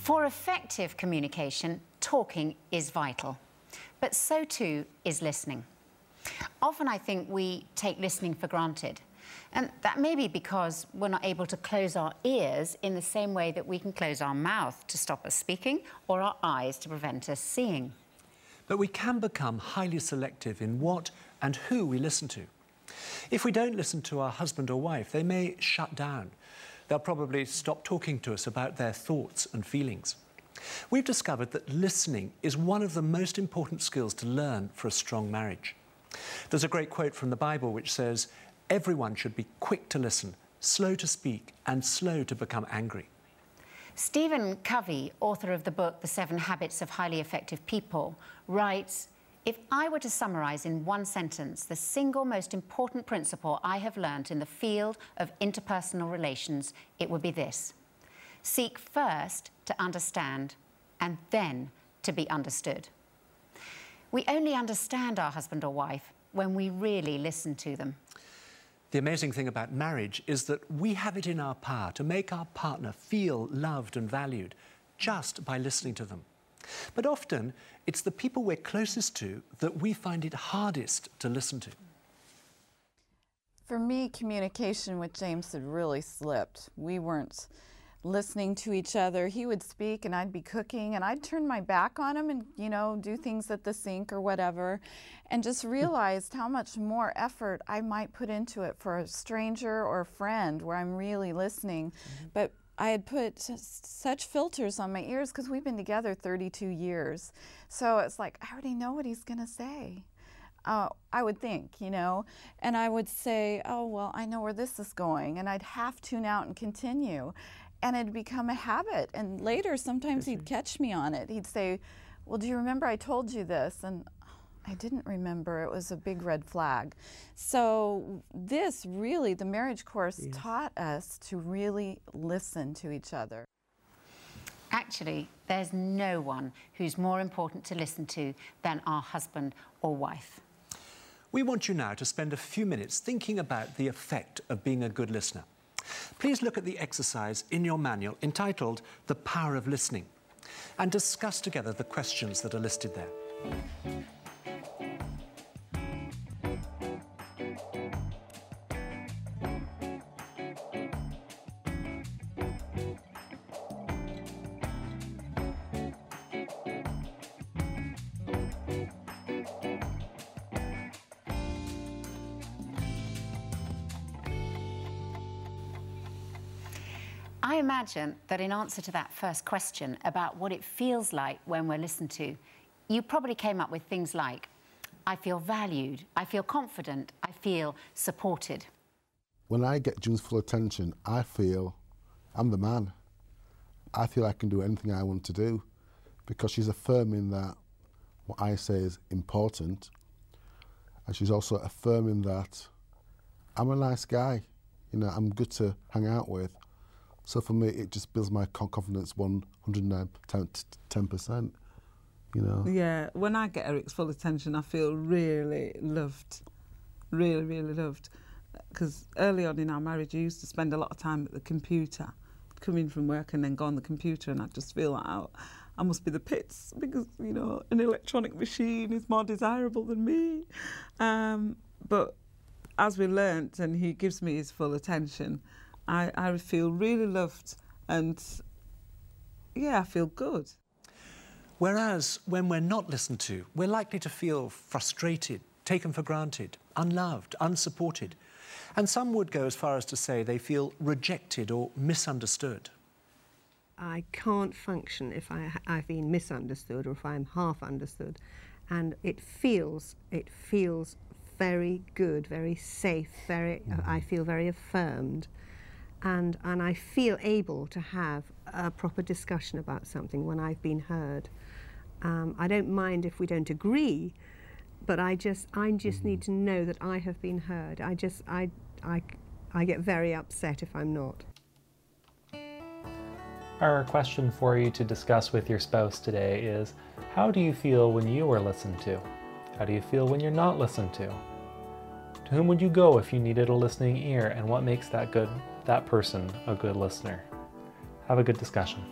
For effective communication, talking is vital, but so too is listening. Often I think we take listening for granted. And that may be because we're not able to close our ears in the same way that we can close our mouth to stop us speaking or our eyes to prevent us seeing. But we can become highly selective in what and who we listen to. If we don't listen to our husband or wife, they may shut down. They'll probably stop talking to us about their thoughts and feelings. We've discovered that listening is one of the most important skills to learn for a strong marriage. There's a great quote from the Bible which says, Everyone should be quick to listen, slow to speak, and slow to become angry. Stephen Covey, author of the book The Seven Habits of Highly Effective People, writes If I were to summarize in one sentence the single most important principle I have learned in the field of interpersonal relations, it would be this Seek first to understand and then to be understood. We only understand our husband or wife when we really listen to them. The amazing thing about marriage is that we have it in our power to make our partner feel loved and valued just by listening to them. But often, it's the people we're closest to that we find it hardest to listen to. For me, communication with James had really slipped. We weren't listening to each other. He would speak and I'd be cooking and I'd turn my back on him and, you know, do things at the sink or whatever and just realized how much more effort I might put into it for a stranger or a friend where I'm really listening. Mm-hmm. But I had put such filters on my ears because we've been together 32 years. So it's like, I already know what he's going to say. Uh, I would think, you know, and I would say, oh, well, I know where this is going. And I'd half tune out and continue and it'd become a habit. And later, sometimes he'd catch me on it. He'd say, Well, do you remember I told you this? And I didn't remember. It was a big red flag. So, this really, the marriage course yes. taught us to really listen to each other. Actually, there's no one who's more important to listen to than our husband or wife. We want you now to spend a few minutes thinking about the effect of being a good listener. Please look at the exercise in your manual entitled The Power of Listening and discuss together the questions that are listed there. I imagine that in answer to that first question about what it feels like when we're listened to, you probably came up with things like, I feel valued, I feel confident, I feel supported. When I get full attention, I feel I'm the man. I feel I can do anything I want to do because she's affirming that what I say is important. And she's also affirming that I'm a nice guy. You know, I'm good to hang out with. So for me, it just builds my confidence 110%, you know. Yeah, when I get Eric's full attention, I feel really loved, really, really loved. Because early on in our marriage, I used to spend a lot of time at the computer, come in from work and then go on the computer, and I just feel like I, I must be the pits because, you know, an electronic machine is more desirable than me. Um, but as we learnt, and he gives me his full attention, I, I feel really loved and yeah, I feel good. Whereas when we're not listened to, we're likely to feel frustrated, taken for granted, unloved, unsupported. And some would go as far as to say they feel rejected or misunderstood. I can't function if I, have been misunderstood or if I'm half understood. And it feels, it feels very good, very safe, very, mm. I feel very affirmed and, and I feel able to have a proper discussion about something when I've been heard. Um, I don't mind if we don't agree, but I just I just need to know that I have been heard. I just I I I get very upset if I'm not. Our question for you to discuss with your spouse today is how do you feel when you are listened to? How do you feel when you're not listened to? To whom would you go if you needed a listening ear and what makes that good that person a good listener. Have a good discussion.